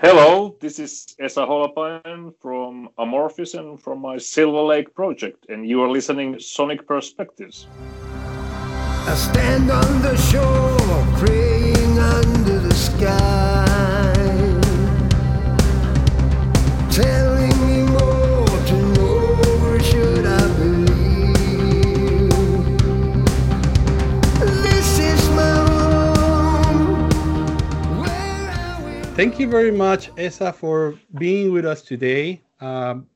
Hello, this is Esa Holopainen from Amorphis and from my Silver Lake project, and you are listening Sonic Perspectives. I stand on the shore, praying under the sky, Thank you very much, Esa, for being with us today. Um,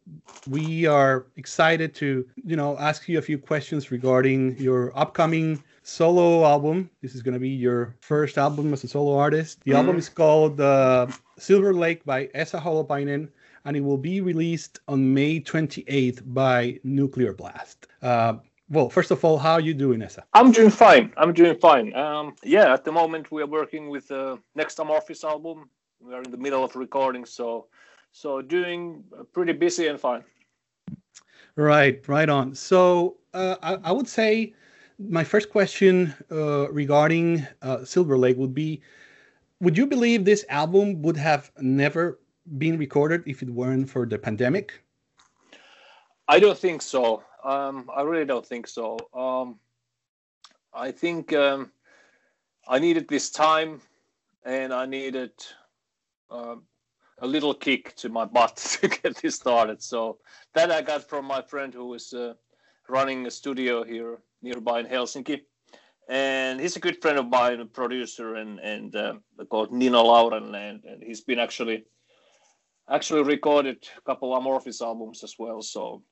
we are excited to, you know, ask you a few questions regarding your upcoming solo album. This is going to be your first album as a solo artist. The mm-hmm. album is called uh, Silver Lake by Esa Holopainen, and it will be released on May 28th by Nuclear Blast. Uh, well, first of all, how are you doing, Esa? I'm doing fine. I'm doing fine. Um, yeah, at the moment we are working with the next Amorphis album we are in the middle of recording, so so doing pretty busy and fine. Right, right on. So uh, I, I, would say my first question uh, regarding uh, Silver Lake would be: Would you believe this album would have never been recorded if it weren't for the pandemic? I don't think so. Um, I really don't think so. Um, I think um, I needed this time, and I needed uh, a little kick to my butt to get this started. So that I got from my friend who is uh, running a studio here nearby in Helsinki, and he's a good friend of mine, a producer, and and uh, called Nino Laurenne, and, and he's been actually actually recorded a couple of Amorphis albums as well. So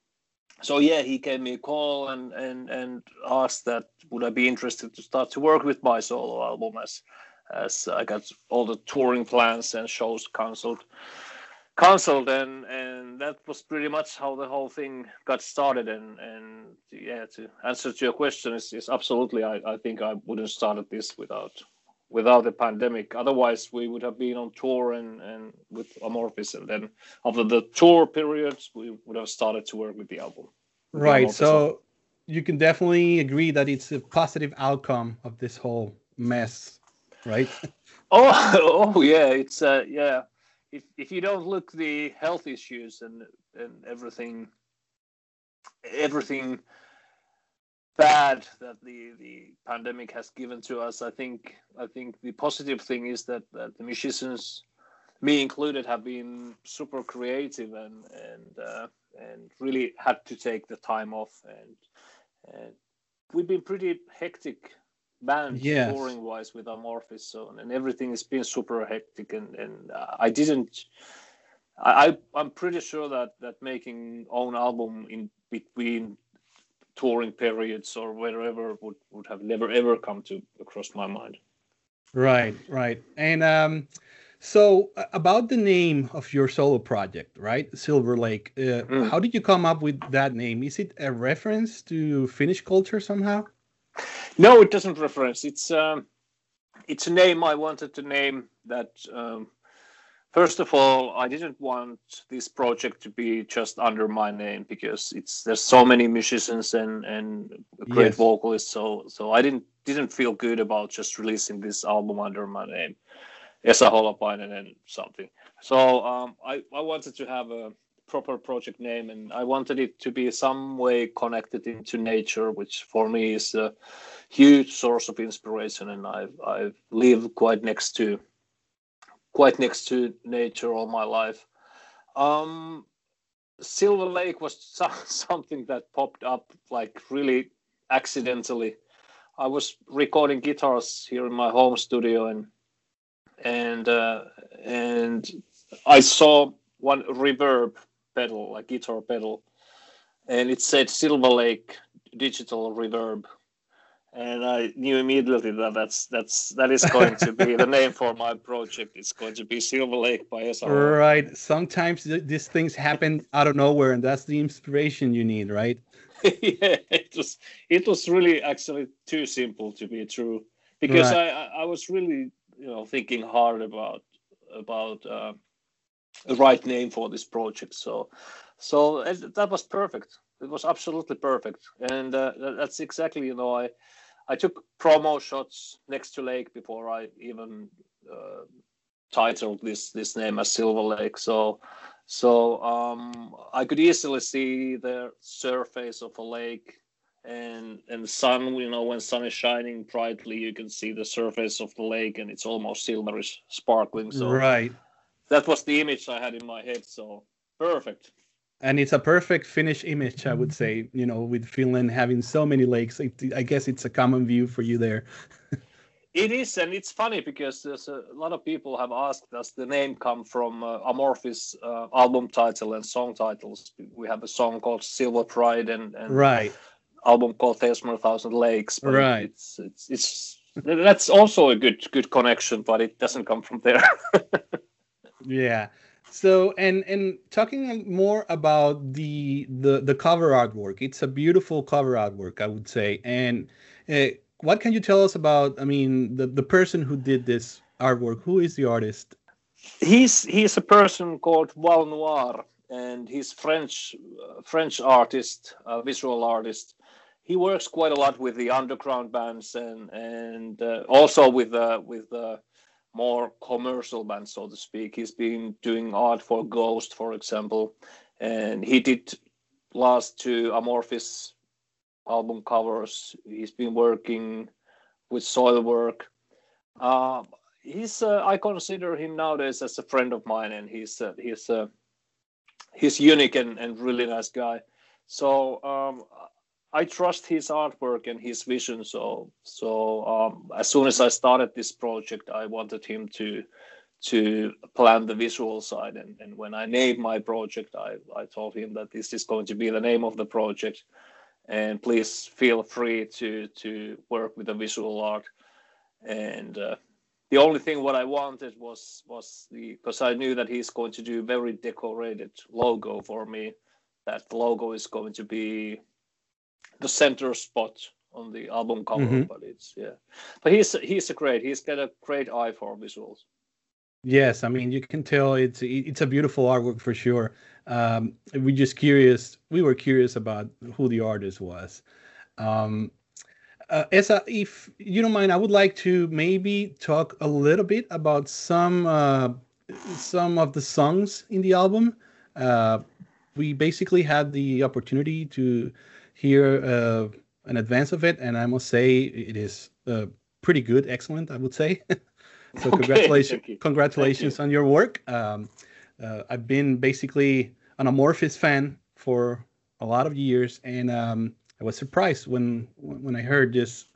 so yeah, he gave me a call and and and asked that would I be interested to start to work with my solo album as as I got all the touring plans and shows cancelled cancelled and and that was pretty much how the whole thing got started. And and yeah to answer to your question is, is absolutely I, I think I wouldn't started this without without the pandemic. Otherwise we would have been on tour and and with Amorphis and then after the tour periods we would have started to work with the album. Right so you can definitely agree that it's a positive outcome of this whole mess right? oh, oh yeah, it's uh, yeah. If if you don't look the health issues and and everything, everything bad that the the pandemic has given to us, I think I think the positive thing is that that the musicians, me included, have been super creative and and uh, and really had to take the time off and and we've been pretty hectic band yes. touring wise with Amorphis, so and everything has been super hectic, and and uh, I didn't. I I'm pretty sure that that making own album in between touring periods or wherever would would have never ever come to across my mind. Right, right, and um. So about the name of your solo project, right, Silver Lake. Uh, mm. How did you come up with that name? Is it a reference to Finnish culture somehow? No, it doesn't reference. It's um, it's a name I wanted to name that. Um, first of all, I didn't want this project to be just under my name because it's there's so many musicians and and great yes. vocalists. So so I didn't didn't feel good about just releasing this album under my name, Esa Holopainen and something. So um, I I wanted to have a proper project name and i wanted it to be some way connected into nature which for me is a huge source of inspiration and i've i've lived quite next to quite next to nature all my life. Um, silver lake was something that popped up like really accidentally. I was recording guitars here in my home studio and and uh, and i saw one reverb pedal, a guitar pedal, and it said Silver Lake Digital Reverb, and I knew immediately that that's that's that is going to be the name for my project. It's going to be Silver Lake by Esa. Right. Sometimes th- these things happen out of nowhere, and that's the inspiration you need, right? yeah, it was it was really actually too simple to be true because right. I I was really you know thinking hard about about. Uh, a right name for this project. So, so that was perfect. It was absolutely perfect, and uh, that's exactly you know I I took promo shots next to lake before I even uh, titled this this name as Silver Lake. So so um, I could easily see the surface of a lake and and sun. You know, when sun is shining brightly, you can see the surface of the lake, and it's almost silverish, sparkling. So right, that was the image I had in my head. So perfect and it's a perfect Finnish image, I would say. You know, with Finland having so many lakes, I guess it's a common view for you there. it is, and it's funny because there's a, lot of people have asked, us the name come from uh, Amorphis uh, album title and song titles? We have a song called Silver Bride and, and right album called Tales from a Thousand Lakes. right. It's, it's it's that's also a good good connection, but it doesn't come from there. yeah. So and and talking more about the the the cover artwork it's a beautiful cover artwork i would say. And uh, what can you tell us about i mean the the person who did this artwork? Who is the artist? He's he's a person called Valnoir and he's french uh, french artist uh, visual artist. He works quite a lot with the underground bands and and uh, also with uh, with uh, more commercial band, so to speak. He's been doing art for Ghost, for example, and he did last two Amorphis album covers. He's been working with Soilwork. Uh, he's uh, I consider him nowadays as a friend of mine, and he's uh, he's uh, he's unique and, and really nice guy. So um, I trust his artwork and his vision. So so um, as soon as I started this project, I wanted him to to plan the visual side. And, and when I named my project, I, I told him that this is going to be the name of the project. And please feel free to to work with the visual art. And uh, the only thing what I wanted was was the because I knew that he's going to do very decorated logo for me. That logo is going to be the center spot on the album cover, mm-hmm. but it's yeah. But he's he's a great. He's got a great eye for visuals. Yes, I mean you can tell it's it's a beautiful artwork for sure. Um, we just curious. We were curious about who the artist was. Um, uh, Esa, if you don't mind, I would like to maybe talk a little bit about some uh, some of the songs in the album. Uh, we basically had the opportunity to hear uh, an advance of it, and I must say it is uh, pretty good, excellent, I would say. so okay, congratulations, congratulations on your work. Um, uh, I've been basically an Amorphis fan for a lot of years, and um, I was surprised when when I heard this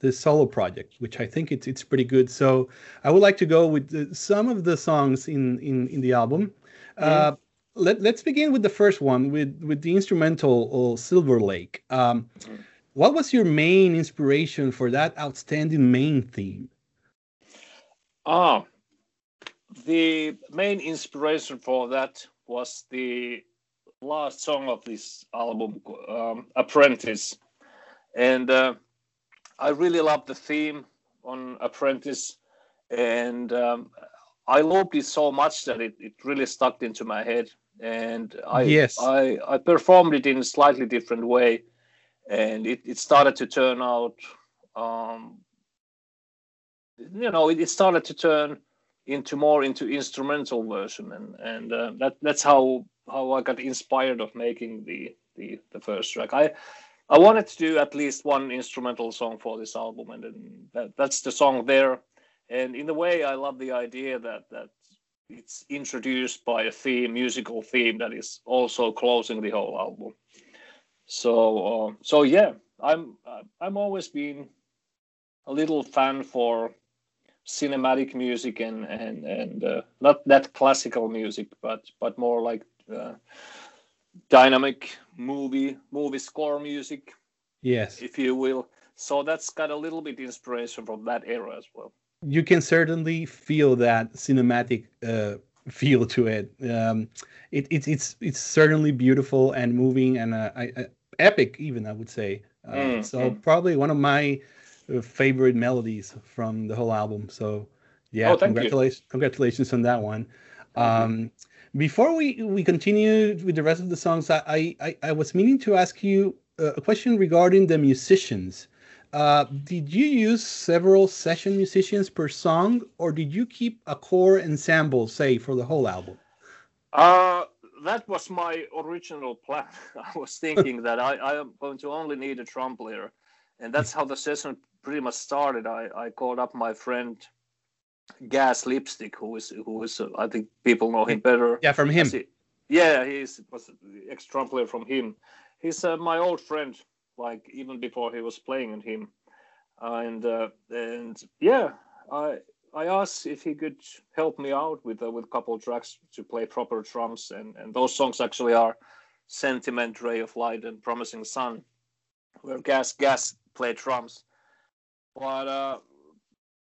this solo project, which I think it's it's pretty good. So I would like to go with the, some of the songs in in in the album. Mm let, us begin with the first one with with the instrumental uh, silver lake. Um, what was your main inspiration for that outstanding main theme? Ah the main inspiration for that was the last song of this album um, apprentice. And uh, i really love the theme on apprentice. And um, I loved it so much that it, it really stuck into my head and I yes. I, I performed it in a slightly different way, and it, it started to turn out. Um, you know, it, it started to turn into more into instrumental version, and and uh, that that's how how I got inspired of making the the the first track. I I wanted to do at least one instrumental song for this album, and then that, that's the song there. And in a way, I love the idea that that it's introduced by a theme, musical theme that is also closing the whole album. So, uh, so yeah, I'm I'm always been a little fan for cinematic music and and and uh, not that classical music, but but more like uh, dynamic movie movie score music. Yes, if you will. So that's got a little bit inspiration from that era as well you can certainly feel that cinematic uh, feel to it. Um, it. It's it's it's certainly beautiful and moving and uh, I, epic, even I would say. Uh, mm, so mm. probably one of my uh, favorite melodies from the whole album. So yeah, oh, congratulations, you. congratulations on that one. Um, before we we continue with the rest of the songs, I I, I was meaning to ask you uh, a question regarding the musicians. Uh, did you use several session musicians per song, or did you keep a core ensemble, say, for the whole album? Uh, that was my original plan. I was thinking that I, I am going to only need a drum player, and that's how the session pretty much started. I, I called up my friend Gas Lipstick, who is who is uh, I think people know him better. Yeah, from HIM. He, yeah, he's was ex drum player from HIM. He's uh, my old friend, like even before he was playing in HIM, and uh, and yeah, I I asked if he could help me out with uh, with a couple tracks to play proper drums, and and those songs actually are "Sentiment," "Ray of Light," and "Promising Sun," where Gas Gas played drums. But uh,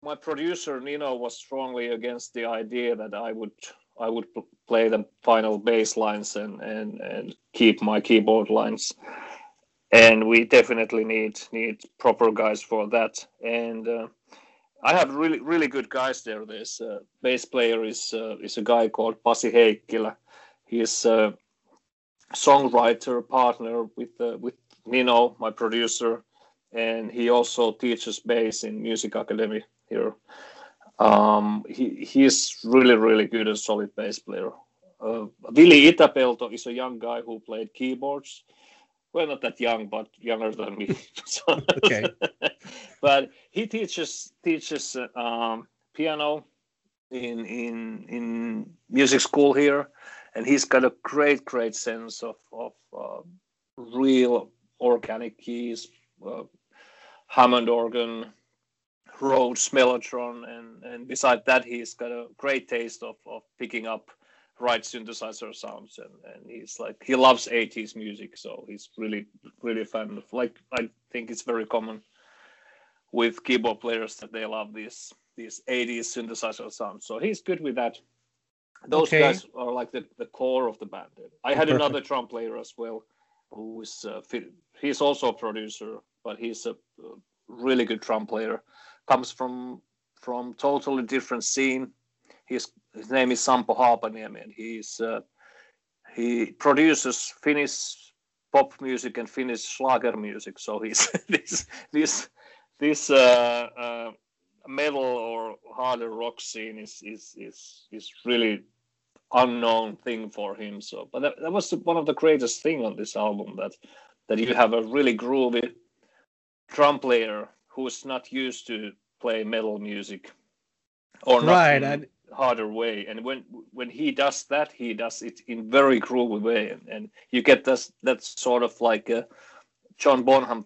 my producer Nino was strongly against the idea that I would I would play the final bass lines and and and keep my keyboard lines. And we definitely need need proper guys for that. And uh, I have really really good guys there. This uh, bass player is uh, is a guy called Pasi Heikkilä. He's a songwriter partner with uh, with Nino, my producer, and he also teaches bass in Music Academy here. Um, he he is really really good and solid bass player. Uh, Vili Itäpelto is a young guy who played keyboards. Well, not that young, but younger than me. okay. but he teaches teaches um, piano in in in music school here, and he's got a great great sense of of uh, real organic keys, uh, Hammond organ, Rhodes Mellotron, and and beside that, he's got a great taste of of picking up right synthesizer sounds, and and he's like he loves 80s music, so he's really really fan of like I think it's very common with keyboard players that they love these these 80s synthesizer sounds. So he's good with that. Those okay. guys are like the, the core of the band. I had Perfect. another drum player as well, who is uh, he's also a producer, but he's a, a really good drum player comes from from totally different scene. His his name is Sampo Haapaniemi, and he's uh, he produces Finnish pop music and Finnish Schlager music. So he's this this this uh, uh, metal or harder rock scene is is is is really unknown thing for him. So, but that, that was one of the greatest thing on this album that that you have a really groovy drum player who's not used to play metal music or not right, in harder way. And when when he does that, he does it in very cruel way, and, and you get this that sort of like a John Bonham.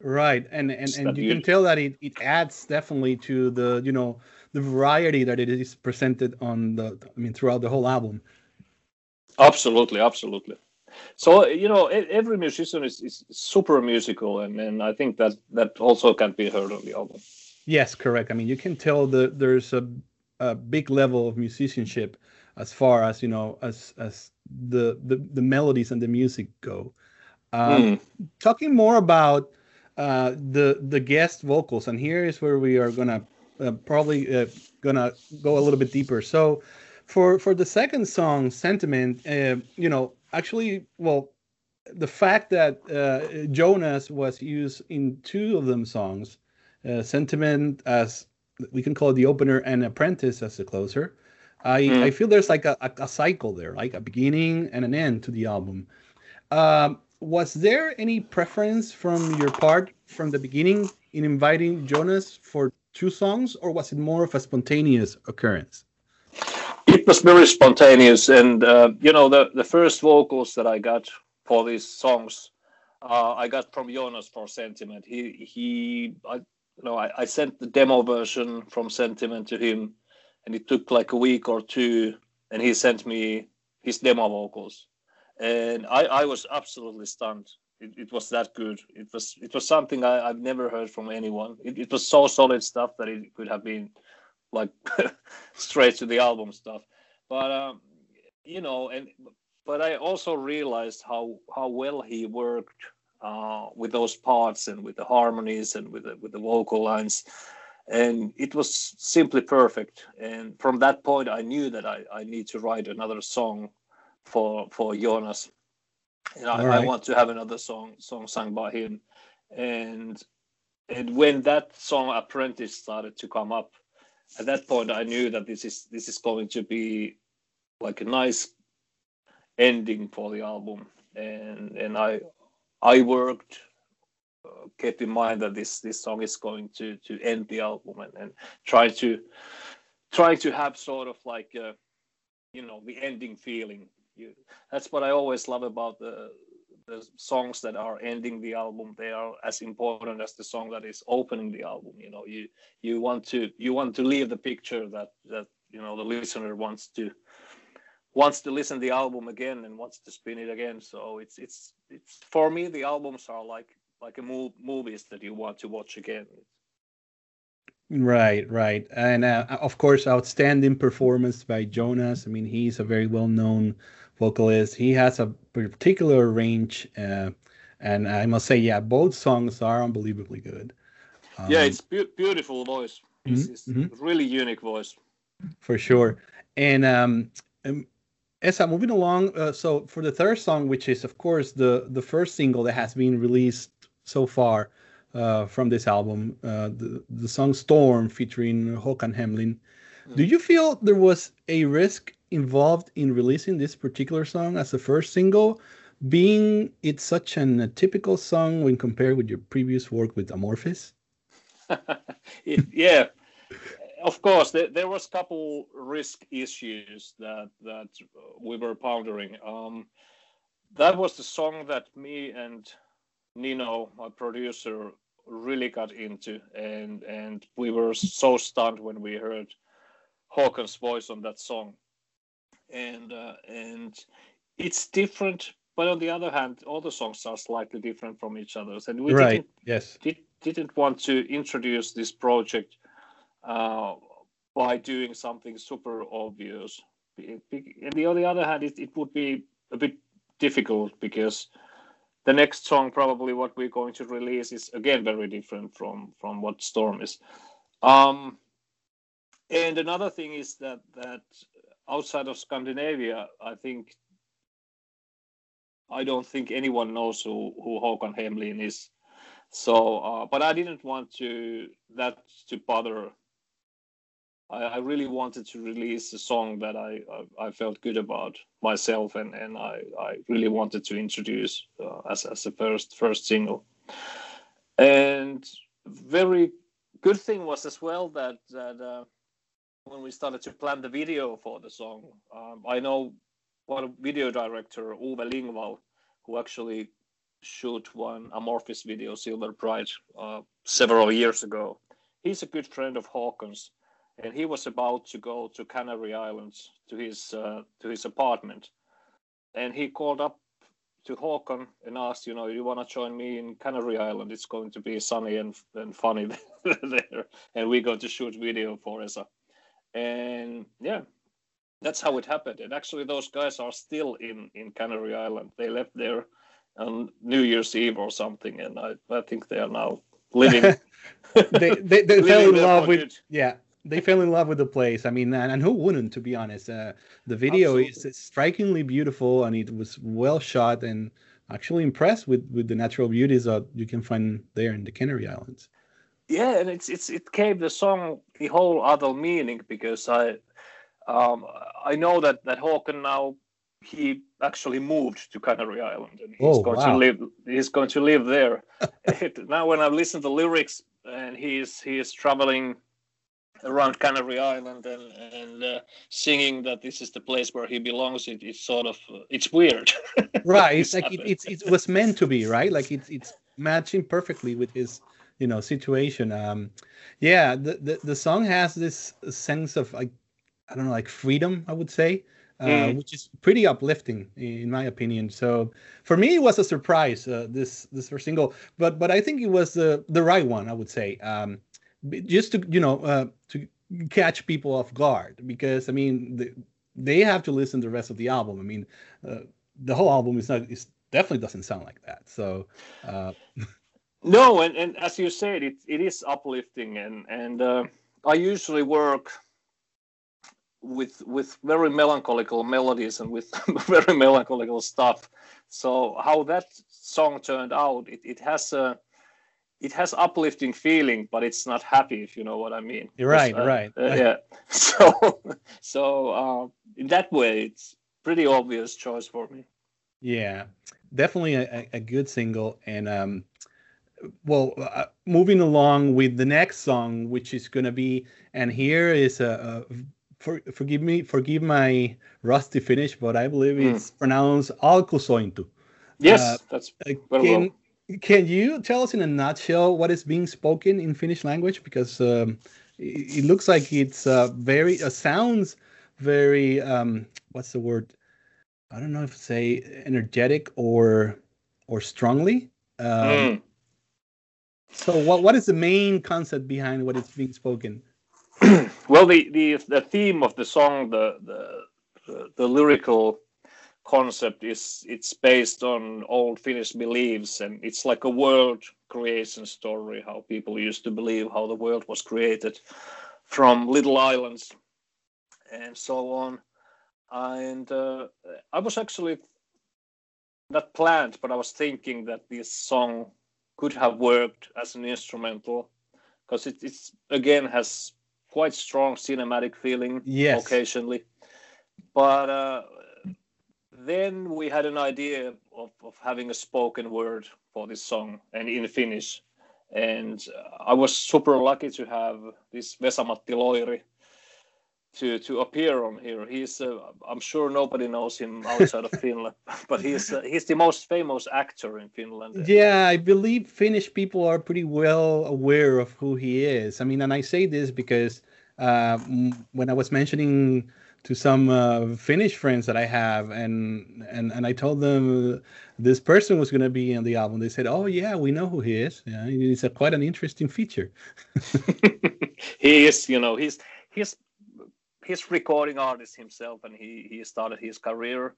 Right, and and, and you, you can tell that it, it adds definitely to the you know the variety that it is presented on the I mean throughout the whole album. Absolutely, absolutely. So you know every musician is, is super musical. And, and i think that that also can be heard on the album. Yes correct. I mean you can tell that there's a, a big level of musicianship as far as you know as as the the, the melodies and the music go um, mm. talking more about uh, the the guest vocals and here is where we are gonna uh, probably uh, gonna go a little bit deeper so for for the second song sentiment uh, you know actually, well, the fact that uh, Jonas was used in two of them songs, uh, Sentiment as we can call it the opener and Apprentice as the closer. I, mm. I feel there's like a, a, a, cycle there, like a beginning and an end to the album. Um, was there any preference from your part from the beginning in inviting Jonas for two songs, or was it more of a spontaneous occurrence? it was very spontaneous, and uh, you know the the first vocals that I got for these songs, uh, I got from Jonas for Sentiment. He he, I, you know, I, I sent the demo version from Sentiment to him, and it took like a week or two, and he sent me his demo vocals, and I I was absolutely stunned. It, it was that good. It was it was something I, I've never heard from anyone. It, it was so solid stuff that it could have been like straight to the album stuff. But um, you know, and but I also realized how how well he worked uh, with those parts and with the harmonies and with the with the vocal lines, and it was simply perfect. And from that point, I knew that I, I need to write another song for for Jonas, and I, right. I want to have another song song sung by him. And and when that song Apprentice started to come up, at that point I knew that this is this is going to be like a nice ending for the album, and and I I worked uh, kept in mind that this this song is going to to end the album and, and try to try to have sort of like a, you know the ending feeling. You, that's what I always love about the the songs that are ending the album. They are as important as the song that is opening the album you know. You you want to you want to leave the picture that that you know the listener wants to wants to listen the album again and wants to spin it again so it's it's it's for me the albums are like like a move, movies that you want to watch again Right, right, and uh, of course, outstanding performance by Jonas. I mean, he's a very well-known vocalist. He has a particular range, uh, and I must say, yeah, both songs are unbelievably good. Um, yeah, it's be- beautiful voice. It's, mm-hmm, mm-hmm. really unique voice. For sure, and um, um Esa, moving along. Uh, so for the third song, which is of course the the first single that has been released so far uh, from this album, uh, the the song "Storm" featuring Håkan Hemlin. Mm. Do you feel there was a risk involved in releasing this particular song as the first single, being it's such an atypical song when compared with your previous work with Amorphis? yeah, of course, there, there was a couple risk issues that that we were pondering. Um, that was the song that me and Nino, my producer, really got into, and and we were so stunned when we heard Håkan's voice on that song, and uh, and it's different. But on the other hand, all the songs are slightly different from each other, and we right. didn't, yes. did, didn't want to introduce this project uh, by doing something super obvious. And on the other hand, it, it would be a bit difficult because the next song, probably what we're going to release, is again very different from from what Storm is. Um, and another thing is that that outside of Scandinavia, I think I don't think anyone knows who who Håkan Hemlin is. So, uh, but I didn't want to that to bother I, I, really wanted to release a song that I, I, I felt good about myself, and, and I, I really wanted to introduce uh, as as a first first single. And very good thing was as well that that uh, when we started to plan the video for the song, um, I know one video director Owe Lingvall, who actually shoot one Amorphis video, Silver Bride, uh, several years ago. He's a good friend of Håkan's and he was about to go to Canary Islands to his uh, to his apartment, and he called up to Håkan and asked, you know, you want to join me in Canary Island? It's going to be sunny and and funny there, and we're going to shoot video for Esa. And yeah, that's how it happened. And actually, those guys are still in in Canary Island. They left there on New Year's Eve or something, and I I think they are now living. they they, they fell in love with yeah they fell in love with the place. I mean, and, and who wouldn't, to be honest? Uh, the video Absolutely. is strikingly beautiful, and it was well shot, and actually impressed with with the natural beauties that you can find there in the Canary Islands. Yeah, and it's it's it gave the song the whole other meaning because I um, I know that that Håkan now he actually moved to Canary Island and he's oh, going wow. to live he's going to live there. now when I listen to the lyrics and he's he is traveling around Canary Island and and uh, singing that this is the place where he belongs. It, it's sort of uh, it's weird. right. It's like it, it's it was meant to be, right? Like it's it's matching perfectly with his you know situation. Um, yeah. The the the song has this sense of like I don't know, like freedom. I would say. Uh, mm. which is pretty uplifting in my opinion. So for me, it was a surprise uh, this this first single, but but I think it was the the right one. I would say. Um, just to you know uh, to catch people off guard because I mean the, they have to listen to the rest of the album. I mean uh, the whole album is not it definitely doesn't sound like that. So uh... no, and, and as you said, it it is uplifting and and uh, I usually work with with very melancholical melodies and with very melancholical stuff. So how that song turned out, it, it has a it has uplifting feeling, but it's not happy, if you know what I mean. You're right, uh, right. uh, yeah. So, so uh, in that way, it's pretty obvious choice for me. Yeah, definitely a, a good single. And um, well, uh, moving along with the next song, which is gonna be, and here is a, a for, forgive me, forgive my rusty Finnish, but I believe Mm. it's pronounced Alkusointu. Yes, Uh, that's Uh, can well. Can you tell us in a nutshell what is being spoken in Finnish language? Because um, it, it looks like it's uh, very uh, sounds very um, what's the word? I don't know if to say energetic or or strongly. Um, Mm. So what what is the main concept behind what is being spoken? well the, the the theme of the song the the the, the lyrical concept is it's based on old finnish beliefs and it's like a world creation story how people used to believe how the world was created from little islands and so on and uh, i was actually not planned but i was thinking that this song could have worked as an instrumental because it it's again has quite strong cinematic feeling Yes. occasionally. But uh, then we had an idea of, of having a spoken word for this song and in Finnish. And uh, I was super lucky to have this Vesa-Matti Loiri to, to appear on here. He's, uh, I'm sure nobody knows him outside of Finland, but he's, uh, he's the most famous actor in Finland. Yeah, I believe Finnish people are pretty well aware of who he is. I mean, and I say this because uh, when I was mentioning to some uh, Finnish friends that I have, and and and I told them this person was going to be on the album, they said, "Oh yeah, we know who he is. Yeah, it's a quite an interesting feature." he is, you know, he's he's he's recording artist himself, and he he started his career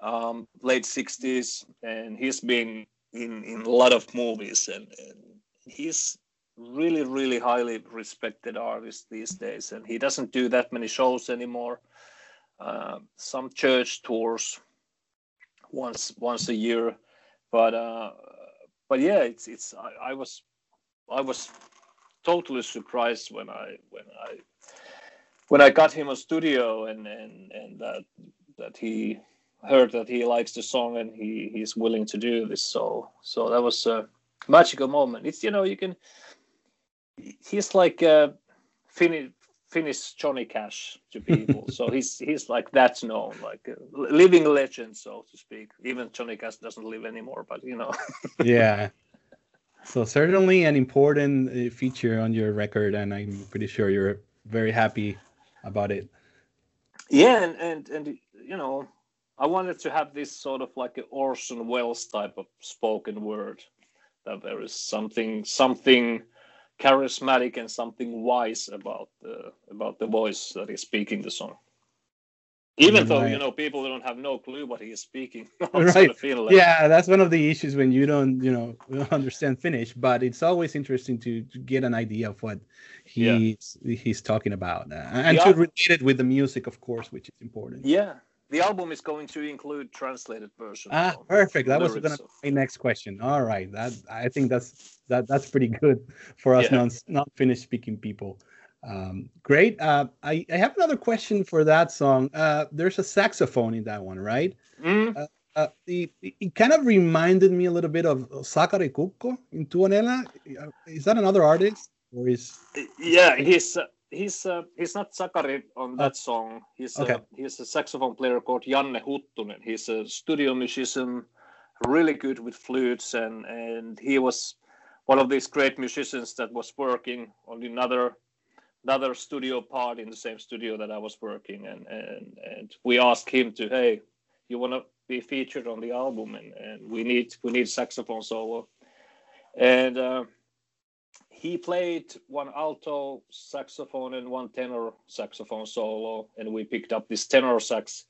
um, late '60s, and he's been in in a lot of movies, and, and he's really really highly respected artist these days, and he doesn't do that many shows anymore. Uh, some church tours once once a year, but uh, but yeah, it's it's I, I was I was totally surprised when I when I when I got him a studio and and and that that he heard that he likes the song and he he's willing to do this. So so that was a magical moment. It's you know you can he's like a Finnish Finnish Johnny Cash to people. so he's he's like that known, like a living legend, so to speak. Even Johnny Cash doesn't live anymore, but you know. yeah. So certainly an important uh, feature on your record, and I'm pretty sure you're very happy about it. Yeah, and and and you know, I wanted to have this sort of like an Orson Welles type of spoken word, that there is something something charismatic and something wise about the about the voice that is speaking the song. Even though you know people don't have no clue what he is speaking Right. of Finland. Yeah, that's one of the issues when you don't, you know, understand Finnish. But it's always interesting to, to get an idea of what Yeah. he's he's talking about, uh, and Yeah. to relate it with the music, of course, which is important. Yeah. The album is going to include translated version. Ah, perfect. That was gonna be my next question. All right, that I think that's that that's pretty good for us Yeah. non non Finnish speaking people. Um, great. Uh, I I have another question for that song. Uh, there's a saxophone in that one, right? Mm, Uh, it, it it kind of reminded me a little bit of Sakari Kukko in Tuonela. Uh, Is that another artist, or is yeah he's uh, he's uh, he's not Sakari on that song. He's Okay. uh, he's a saxophone player called Janne Huttunen. He's a studio musician really good with flutes and and he was one of these great musicians that was working on another another studio part in the same studio that I was working and and and we asked him to hey you want to be featured on the album and, and we need we need saxophone solo. And uh, he played one alto saxophone and one tenor saxophone solo and we picked up this tenor sax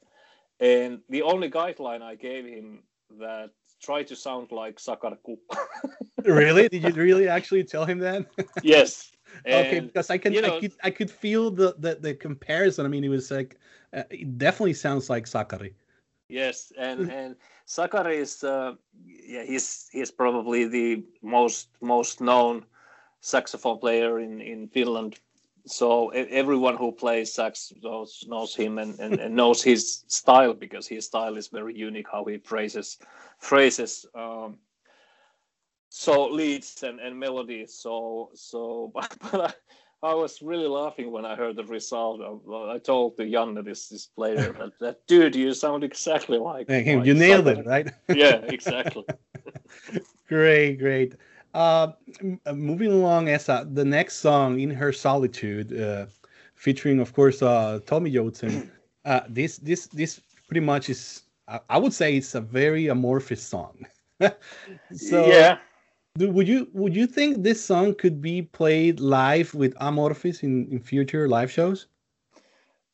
and the only guideline i gave him that try to sound like Sakari Kukko. really? Did you really actually tell him that? yes okay, because I can you I know- could I could feel the the, the comparison. I mean, it was like uh, it definitely sounds like Sakari. Yes, and and Sakari is uh, yeah he's he's probably the most most known saxophone player in in Finland. So everyone who plays sax knows, knows him and, and, and knows his style because his style is very unique. How he phrases phrases um, so leads and, and melodies. So so but, but I was really laughing when I heard the result. I, I told the Janne, this this player, that, that dude, you sound exactly like him. Like you nailed it, right? yeah, exactly. great, great. Uh, uh, moving along, Esa, the next song, "In Her Solitude," uh, featuring, of course, uh, Tomi Joutsen. Uh, this this this pretty much is, I would say, it's a very Amorphis song. so, yeah would you would you think this song could be played live with Amorphis in, in future live shows?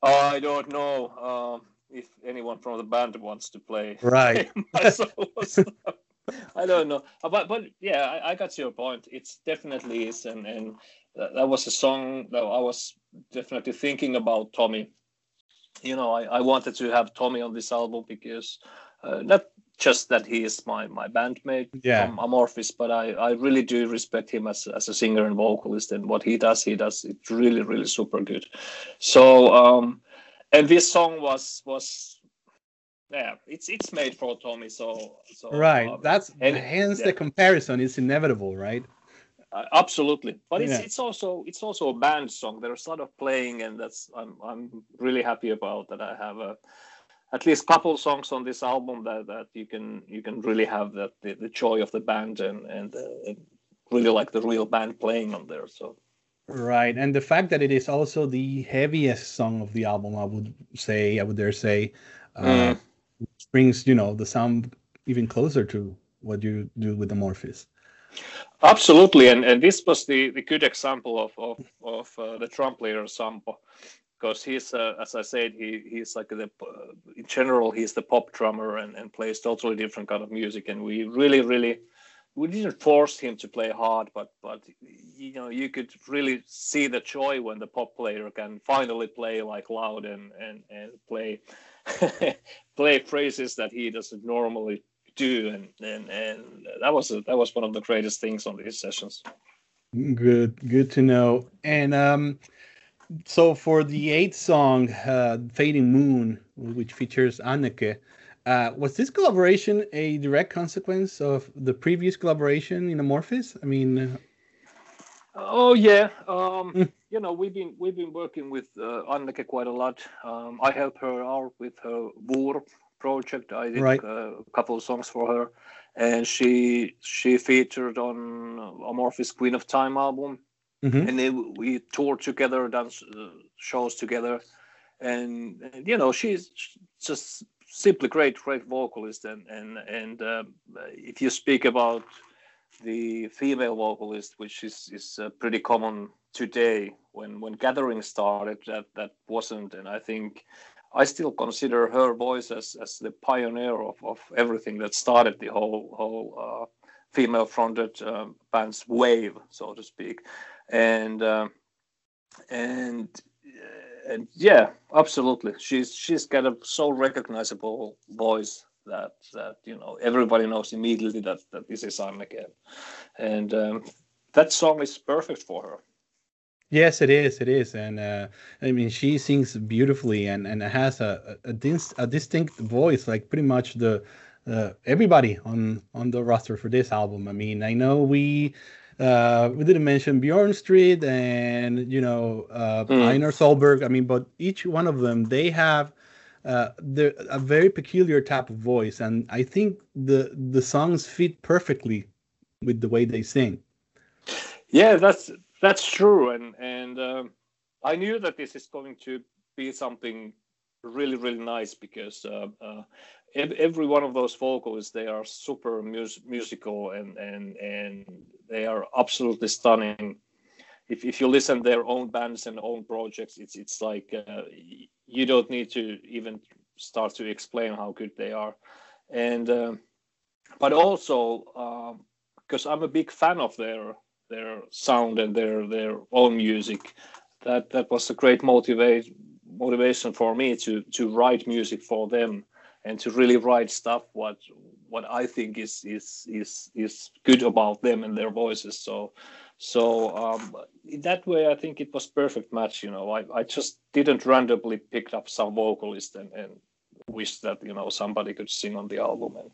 I don't know uh, if anyone from the band wants to play. Right. I don't know, uh, but but yeah, I, I, got your point. It's definitely is, and and that was a song that I was definitely thinking about Tomi. You know, I, I wanted to have Tomi on this album because uh, not just that he is my my bandmate yeah. from Amorphis, but I, I really do respect him as as a singer and vocalist, and what he does, he does it's really really super good. So um, and this song was was yeah, it's it's made for Tomi, so so right. Um, That's and, hence yeah. the comparison is inevitable, right? Uh, absolutely, but it's yeah. it's also it's also a band song. There's a lot of playing, and that's I'm I'm really happy about that. I have a at least couple songs on this album that, that you can you can really have that the, the joy of the band and and, uh, and really like the real band playing on there so right and the fact that it is also the heaviest song of the album i would say i would dare say uh, mm. Brings you know the sound even closer to what you do with Amorphis absolutely and and this was the the good example of of, of uh, the Trump player sampo because he's uh, as I said he he's like the in general he's the pop drummer and, and plays totally different kind of music and we really really we didn't force him to play hard but but you know you could really see the joy when the pop player can finally play like loud and and and play play phrases that he doesn't normally do and and and that was a, that was one of the greatest things on these sessions good good to know and um so for the eighth song, uh, "Fading Moon," which features Anneke, uh, was this collaboration a direct consequence of the previous collaboration in Amorphis? I mean, uh... oh yeah, um, mm. You know we've been we've been working with uh, Anneke quite a lot. Um, I helped her out with her VUUR project. I did right. Uh, a couple of songs for her, and she she featured on Amorphis Queen of Time album Mm-hmm. and then we toured together, done uh, shows together, and, and, you know she's just simply great, great vocalist. And and and uh, if you speak about the female vocalist, which is is uh, pretty common today, when when gathering started, that that wasn't, and I think. I still consider her voice as, as the pioneer of, of everything that started the whole whole uh, female fronted um, band's wave, so to speak and uh, and and yeah, absolutely. She's she's got a so recognizable voice that that you know everybody knows immediately that that this is Anneke, and um, that song is perfect for her. Yes, it is. It is, and uh, I mean, she sings beautifully and and has a a, a distinct voice, like pretty much the uh, everybody on on the roster for this album. I mean, I know we uh, we didn't mention Björn Strid and you know uh, mm. Einar Solberg. I mean, but each one of them they have uh, a very peculiar type of voice, and I think the the songs fit perfectly with the way they sing. Yeah, that's that's true, and and um, I knew that this is going to be something really really nice because uh, uh, every one of those vocalists they are super mus- musical and and and they are absolutely stunning. If, if you listen their own bands and own projects it's it's like uh, you don't need to even start to explain how good they are. And uh, but also because um, i'm a big fan of their their sound and their their own music that that was a great motivate motivation for me to to write music for them and to really write stuff what what I think is is is is good about them and their voices. So so um, in that way, I think it was perfect match. You know, I, I just didn't randomly pick up some vocalist and, and wish that you know somebody could sing on the album, and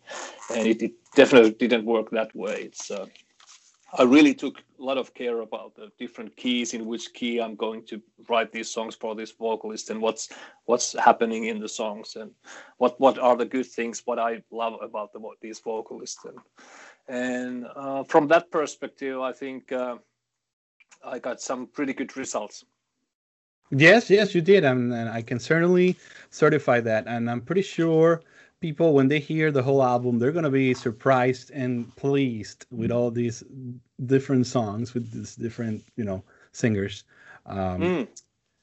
and it, it definitely didn't work that way. It's uh, I really took lot of care about the different keys in which key I'm going to write these songs for this vocalist and what's what's happening in the songs and what what are the good things what I love about the, these vocalists and and uh, from that perspective I think uh, I got some pretty good results. Yes, yes, you did, and, and I can certainly certify that, and I'm pretty sure people when they hear the whole album they're going to be surprised and pleased with all these different songs with these different you know singers. Um, mm.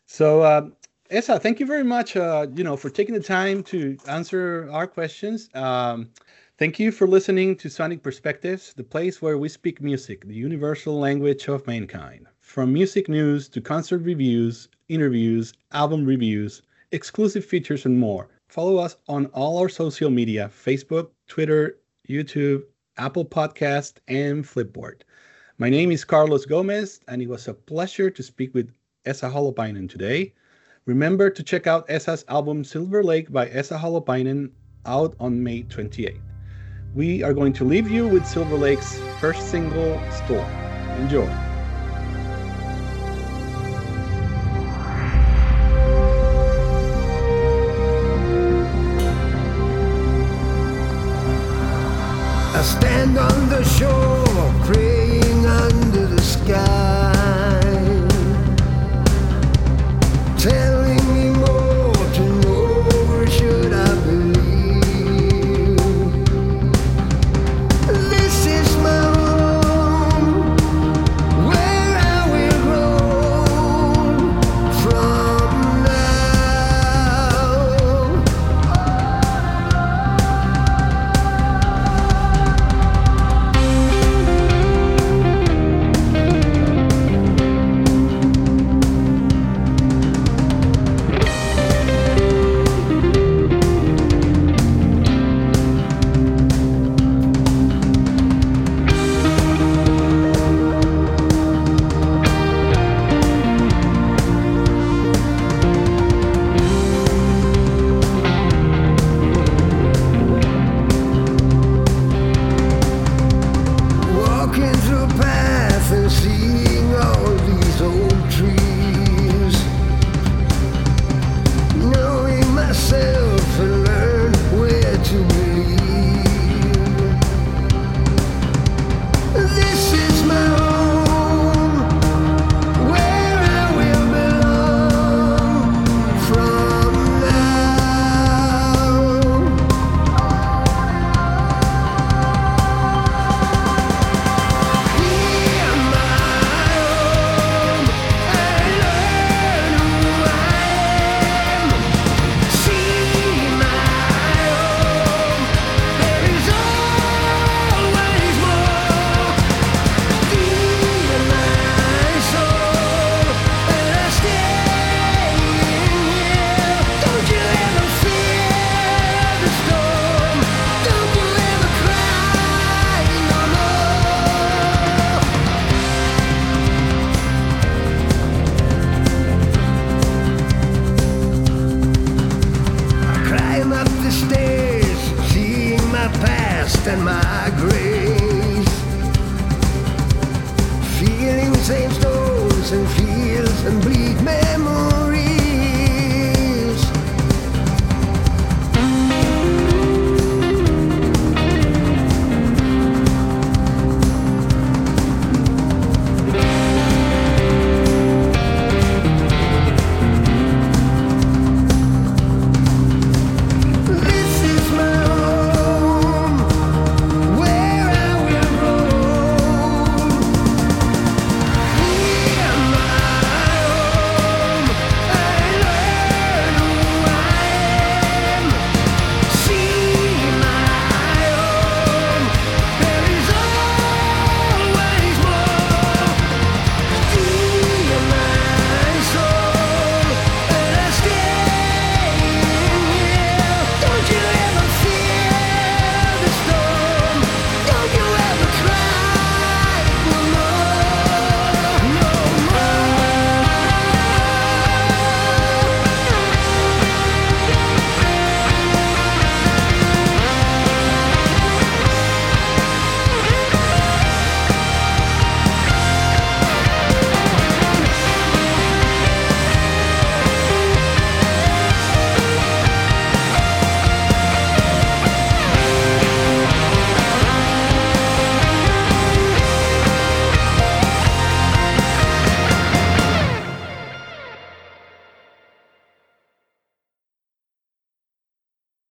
so uh, Esa, thank you very much uh, you know for taking the time to answer our questions. Um, thank you for listening to sonic perspectives the place where we speak music the universal language of mankind. From music news to concert reviews interviews album reviews exclusive features and more Follow us on all our social media Facebook, Twitter, YouTube, Apple Podcast, and Flipboard. My name is Carlos Gomez, and it was a pleasure to speak with Esa Holopainen today. Remember to check out Esa's album Silver Lake by Esa Holopainen out on May 28th. We are going to leave you with Silver Lake's first single, Storm. Enjoy.